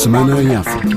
Semana em África.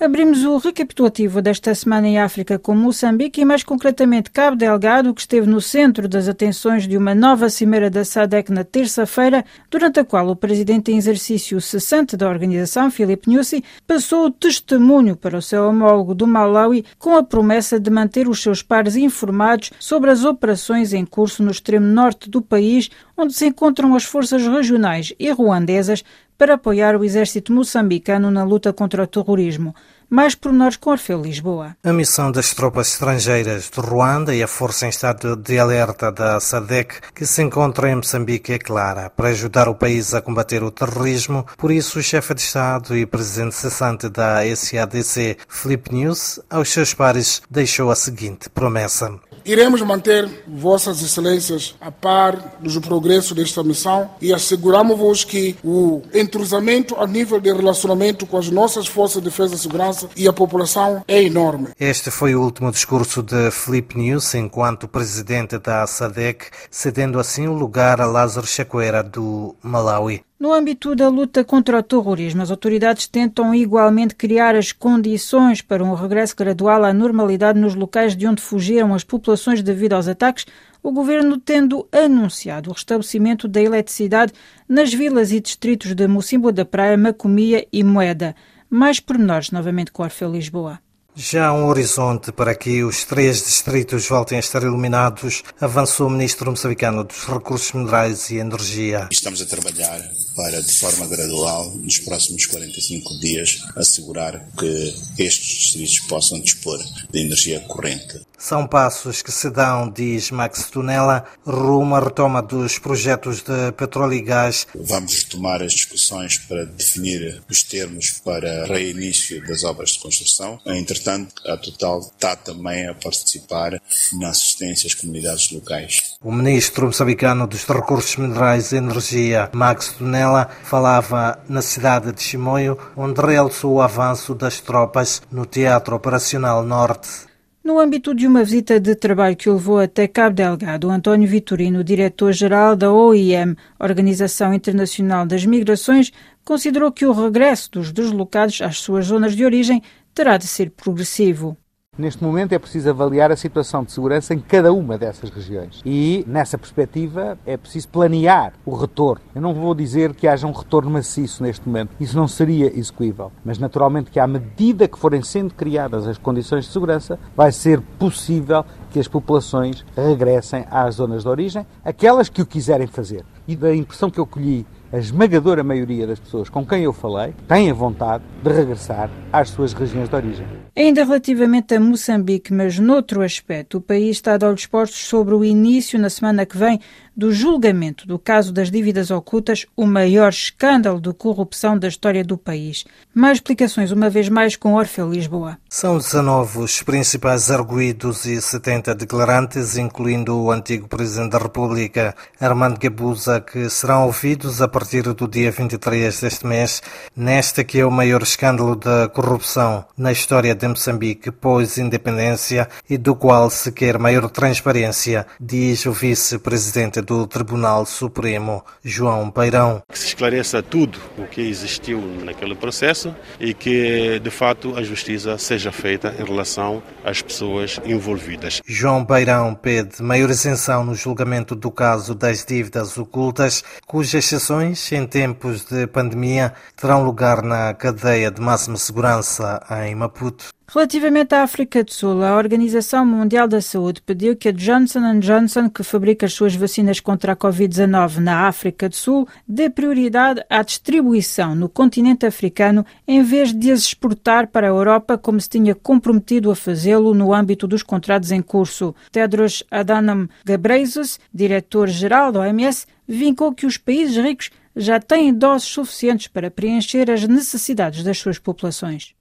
Abrimos o recapitulativo desta semana em África com Moçambique e, mais concretamente, Cabo Delgado, que esteve no centro das atenções de uma nova cimeira da SADEC na terça-feira, durante a qual o presidente em exercício cessante da organização, Filipe Nyusi, passou o testemunho para o seu homólogo do Malawi com a promessa de manter os seus pares informados sobre as operações em curso no extremo norte do país, onde se encontram as forças regionais e ruandesas para apoiar o exército moçambicano na luta contra o terrorismo. Mais pormenores com Orfeu Lisboa. A missão das tropas estrangeiras de Ruanda e a força em estado de alerta da SADEC, que se encontra em Moçambique, é clara, para ajudar o país a combater o terrorismo. Por isso, o chefe de Estado e presidente cessante da SADC, Filipe News, aos seus pares deixou a seguinte promessa. Iremos manter Vossas Excelências a par do progresso desta missão e asseguramos-vos que o entrosamento a nível de relacionamento com as nossas forças de defesa e segurança e a população é enorme. Este foi o último discurso de Felipe News enquanto presidente da SADEC, cedendo assim o lugar a Lázaro Chacuera do Malawi. No âmbito da luta contra o terrorismo, as autoridades tentam igualmente criar as condições para um regresso gradual à normalidade nos locais de onde fugiram as populações devido aos ataques, o governo tendo anunciado o restabelecimento da eletricidade nas vilas e distritos de Mocimboa da Praia, Macomia e Moeda. Mais pormenores novamente com Orfeu Lisboa. Já há um horizonte para que os três distritos voltem a estar iluminados, avançou o ministro moçambicano dos Recursos Minerais e Energia. Estamos a trabalhar para, de forma gradual, nos próximos 45 dias, assegurar que estes distritos possam dispor de energia corrente. São passos que se dão, diz Max Tunela, rumo à retoma dos projetos de petróleo e gás. Vamos retomar as discussões para definir os termos para reinício das obras de construção. Entretanto, a Total está também a participar na assistência às comunidades locais. O ministro moçambicano dos Recursos Minerais e Energia, Max Tunela, falava na cidade de Chimoio, onde realçou o avanço das tropas no Teatro Operacional Norte. No âmbito de uma visita de trabalho que o levou até Cabo Delgado, António Vitorino, diretor-geral da OIM, Organização Internacional das Migrações, considerou que o regresso dos deslocados às suas zonas de origem terá de ser progressivo. Neste momento é preciso avaliar a situação de segurança em cada uma dessas regiões. E, nessa perspectiva, é preciso planear o retorno. Eu não vou dizer que haja um retorno maciço neste momento, isso não seria execuível, mas naturalmente que à medida que forem sendo criadas as condições de segurança, vai ser possível que as populações regressem às zonas de origem, aquelas que o quiserem fazer. E da impressão que eu colhi a esmagadora maioria das pessoas com quem eu falei têm a vontade de regressar às suas regiões de origem. Ainda relativamente a Moçambique, mas noutro aspecto, o país está de olhos postos sobre o início, na semana que vem, do julgamento do caso das dívidas ocultas, o maior escândalo de corrupção da história do país. Mais explicações, uma vez mais, com Orfeu Lisboa. São 19 os principais arguídos e 70 declarantes, incluindo o antigo Presidente da República, Armando Gabuza, que serão ouvidos a partir do dia 23 deste mês, nesta que é o maior escândalo da corrupção na história de Moçambique pós-independência e do qual se quer maior transparência, diz o vice-presidente do Tribunal Supremo, João Peirão. Que se esclareça tudo o que existiu naquele processo e que, de fato, a justiça seja feita em relação às pessoas envolvidas. João Peirão pede maior isenção no julgamento do caso das dívidas ocultas, cujas exceções, em tempos de pandemia, terão lugar na cadeia de máxima segurança em Maputo. Relativamente à África do Sul, a Organização Mundial da Saúde pediu que a Johnson Johnson, que fabrica as suas vacinas contra a Covid-19 na África do Sul, dê prioridade à distribuição no continente africano em vez de as exportar para a Europa como se tinha comprometido a fazê-lo no âmbito dos contratos em curso. Tedros Adhanom Ghebreyesus, diretor-geral da OMS, vincou que os países ricos já têm doses suficientes para preencher as necessidades das suas populações.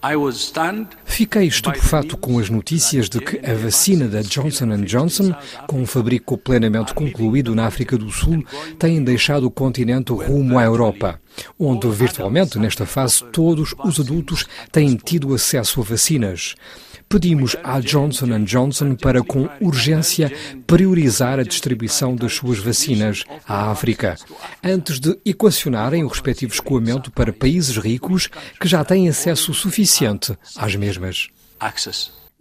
Fiquei estupefato com as notícias de que a vacina da Johnson Johnson, com um fabrico plenamente concluído na África do Sul, tem deixado o continente rumo à Europa onde virtualmente nesta fase todos os adultos têm tido acesso a vacinas. Pedimos à Johnson Johnson para, com urgência, priorizar a distribuição das suas vacinas à África, antes de equacionarem o respectivo escoamento para países ricos que já têm acesso suficiente às mesmas.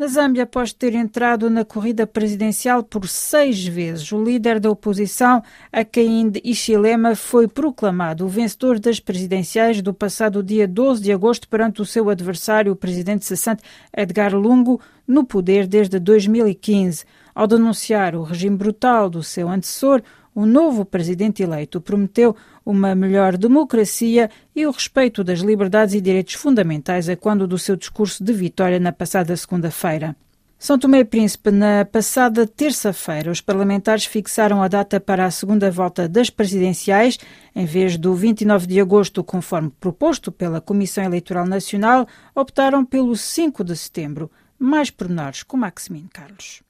Na Zâmbia, após ter entrado na corrida presidencial por seis vezes, o líder da oposição, Hakainde Hichilema, foi proclamado o vencedor das presidenciais do passado dia 12 de agosto perante o seu adversário, o presidente cessante Edgar Lungu, no poder desde 2015. Ao denunciar o regime brutal do seu antecessor, o novo presidente eleito prometeu uma melhor democracia e o respeito das liberdades e direitos fundamentais a quando do seu discurso de vitória na passada segunda-feira. São Tomé e Príncipe, na passada terça-feira, os parlamentares fixaram a data para a segunda volta das presidenciais, em vez do 29 de agosto, conforme proposto pela Comissão Eleitoral Nacional, optaram pelo 5 de setembro. Mais pormenores com Maximino Carlos.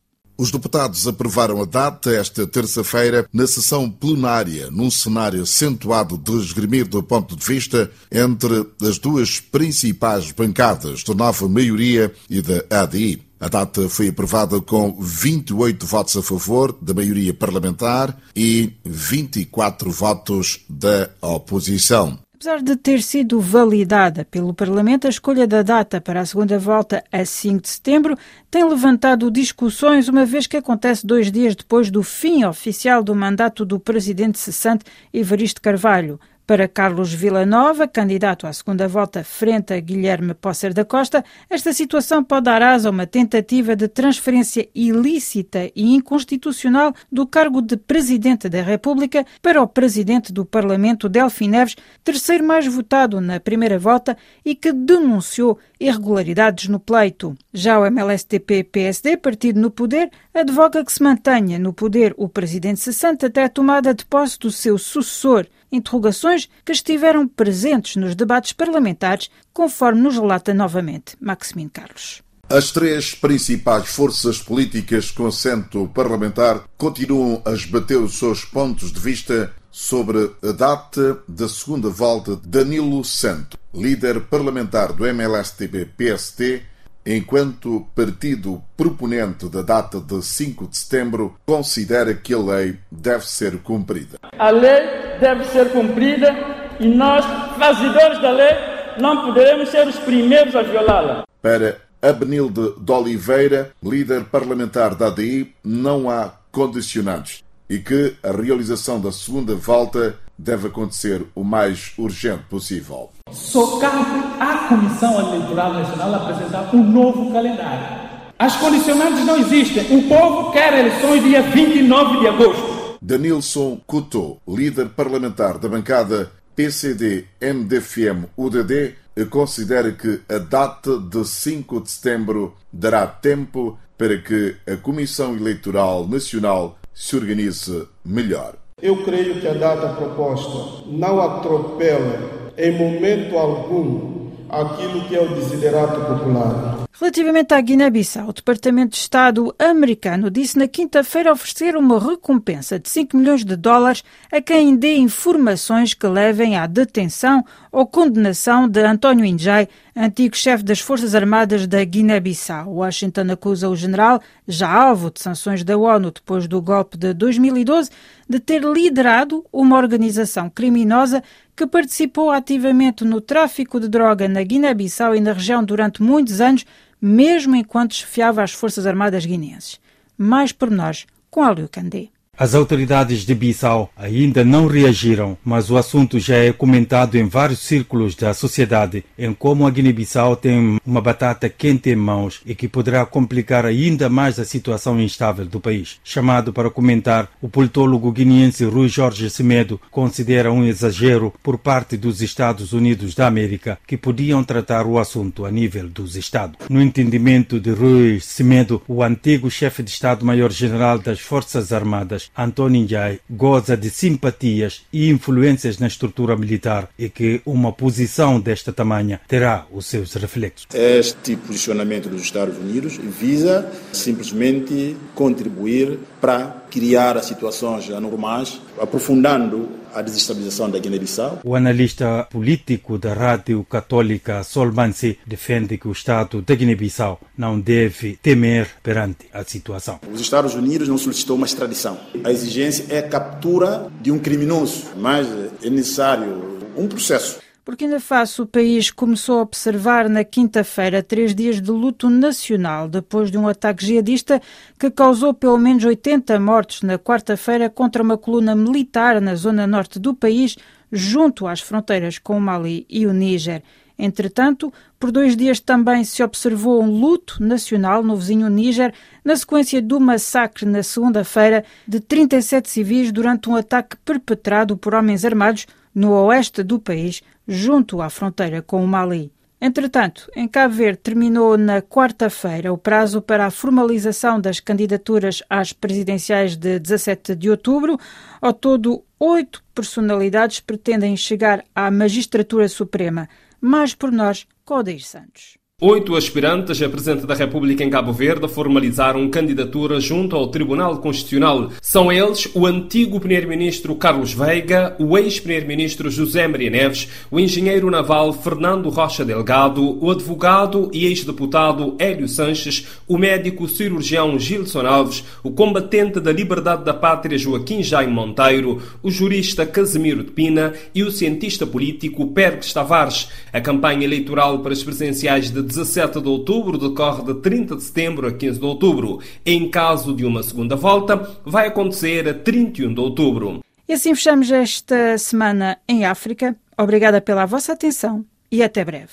Os deputados aprovaram a data esta terça-feira na sessão plenária, num cenário acentuado de esgrimir do ponto de vista entre as duas principais bancadas da nova maioria e da ADI. A data foi aprovada com 28 votos a favor da maioria parlamentar e 24 votos da oposição. Apesar de ter sido validada pelo Parlamento, a escolha da data para a segunda volta, a 5 de setembro, tem levantado discussões, uma vez que acontece dois dias depois do fim oficial do mandato do presidente cessante Evaristo Carvalho. Para Carlos Villanova, candidato à segunda volta frente a Guilherme Posser da Costa, esta situação pode dar asa a uma tentativa de transferência ilícita e inconstitucional do cargo de Presidente da República para o Presidente do Parlamento, Delfim Neves, terceiro mais votado na primeira volta e que denunciou irregularidades no pleito. Já o MLSTP-PSD, partido no poder, advoga que se mantenha no poder o Presidente cessante até a tomada de posse do seu sucessor interrogações que estiveram presentes nos debates parlamentares, conforme nos relata novamente Maximino Carlos. As três principais forças políticas com assento parlamentar continuam a esbater os seus pontos de vista sobre a data da segunda volta de Danilo Santo, líder parlamentar do MLSTB-PST, enquanto partido proponente da data de 5 de setembro, considera que a lei deve ser cumprida. A lei deve ser cumprida e nós, fazedores da lei, não poderemos ser os primeiros a violá-la. Para Abenilde de Oliveira, líder parlamentar da ADI, não há condicionantes e que a realização da segunda volta deve acontecer o mais urgente possível. Só cabe à Comissão Eleitoral Nacional apresentar um novo calendário. As condicionantes não existem. O povo quer eleições dia 29 de agosto. Danilson Couto, líder parlamentar da bancada PCD-MDFM-UDD, considera que a data de 5 de setembro dará tempo para que a Comissão Eleitoral Nacional se organize melhor. Eu creio que a data proposta não atropela em momento algum aquilo que é o desiderato popular. Relativamente à Guiné-Bissau, o Departamento de Estado americano disse na quinta-feira oferecer uma recompensa de 5 milhões de dólares a quem dê informações que levem à detenção ou condenação de António Injai, antigo chefe das Forças Armadas da Guiné-Bissau. Washington acusa o general, já alvo de sanções da ONU depois do golpe de 2012, de ter liderado uma organização criminosa que participou ativamente no tráfico de droga na Guiné-Bissau e na região durante muitos anos, mesmo enquanto chefiava as Forças Armadas guineenses. Mais pormenores com Alio Candé. As autoridades de Bissau ainda não reagiram, mas o assunto já é comentado em vários círculos da sociedade em como a Guiné-Bissau tem uma batata quente em mãos e que poderá complicar ainda mais a situação instável do país. Chamado para comentar, o politólogo guineense Rui Jorge Semedo considera um exagero por parte dos Estados Unidos da América que podiam tratar o assunto a nível dos Estados. No entendimento de Rui Semedo, o antigo chefe de Estado-Maior-General das Forças Armadas António Njai goza de simpatias e influências na estrutura militar e que uma posição desta tamanha terá os seus reflexos. Este posicionamento dos Estados Unidos visa simplesmente contribuir para criar situações anormais, aprofundando a desestabilização da Guiné-Bissau. O analista político da Rádio Católica Solmansi defende que o Estado da Guiné-Bissau não deve temer perante a situação. Os Estados Unidos não solicitou uma extradição. A exigência é a captura de um criminoso, mas é necessário um processo Burkina Faso, o país começou a observar na quinta-feira três dias de luto nacional depois de um ataque jihadista que causou pelo menos 80 mortos na quarta-feira contra uma coluna militar na zona norte do país, junto às fronteiras com o Mali e o Níger. Entretanto, por dois dias também se observou um luto nacional no vizinho Níger, na sequência do massacre na segunda-feira de 37 civis durante um ataque perpetrado por homens armados no oeste do país, junto à fronteira com o Mali. Entretanto, em Cabo Verde terminou na quarta-feira o prazo para a formalização das candidaturas às presidenciais de 17 de outubro. Ao todo, oito personalidades pretendem chegar à Magistratura Suprema. Mais por nós, Codeir Santos. Oito aspirantes a presidente da República em Cabo Verde formalizaram candidatura junto ao Tribunal Constitucional. São eles o antigo Primeiro-Ministro Carlos Veiga, o ex-Primeiro-Ministro José Maria Neves, o engenheiro naval Fernando Rocha Delgado, o advogado e ex-deputado Hélio Sanches, o médico cirurgião Gilson Alves, o combatente da liberdade da pátria Joaquim Jaime Monteiro, o jurista Casimiro de Pina e o cientista político Perques Tavares. A campanha eleitoral para as presidenciais de 17 de outubro decorre de 30 de setembro a 15 de outubro. Em caso de uma segunda volta, vai acontecer a 31 de outubro. E assim fechamos esta semana em África. Obrigada pela vossa atenção e até breve.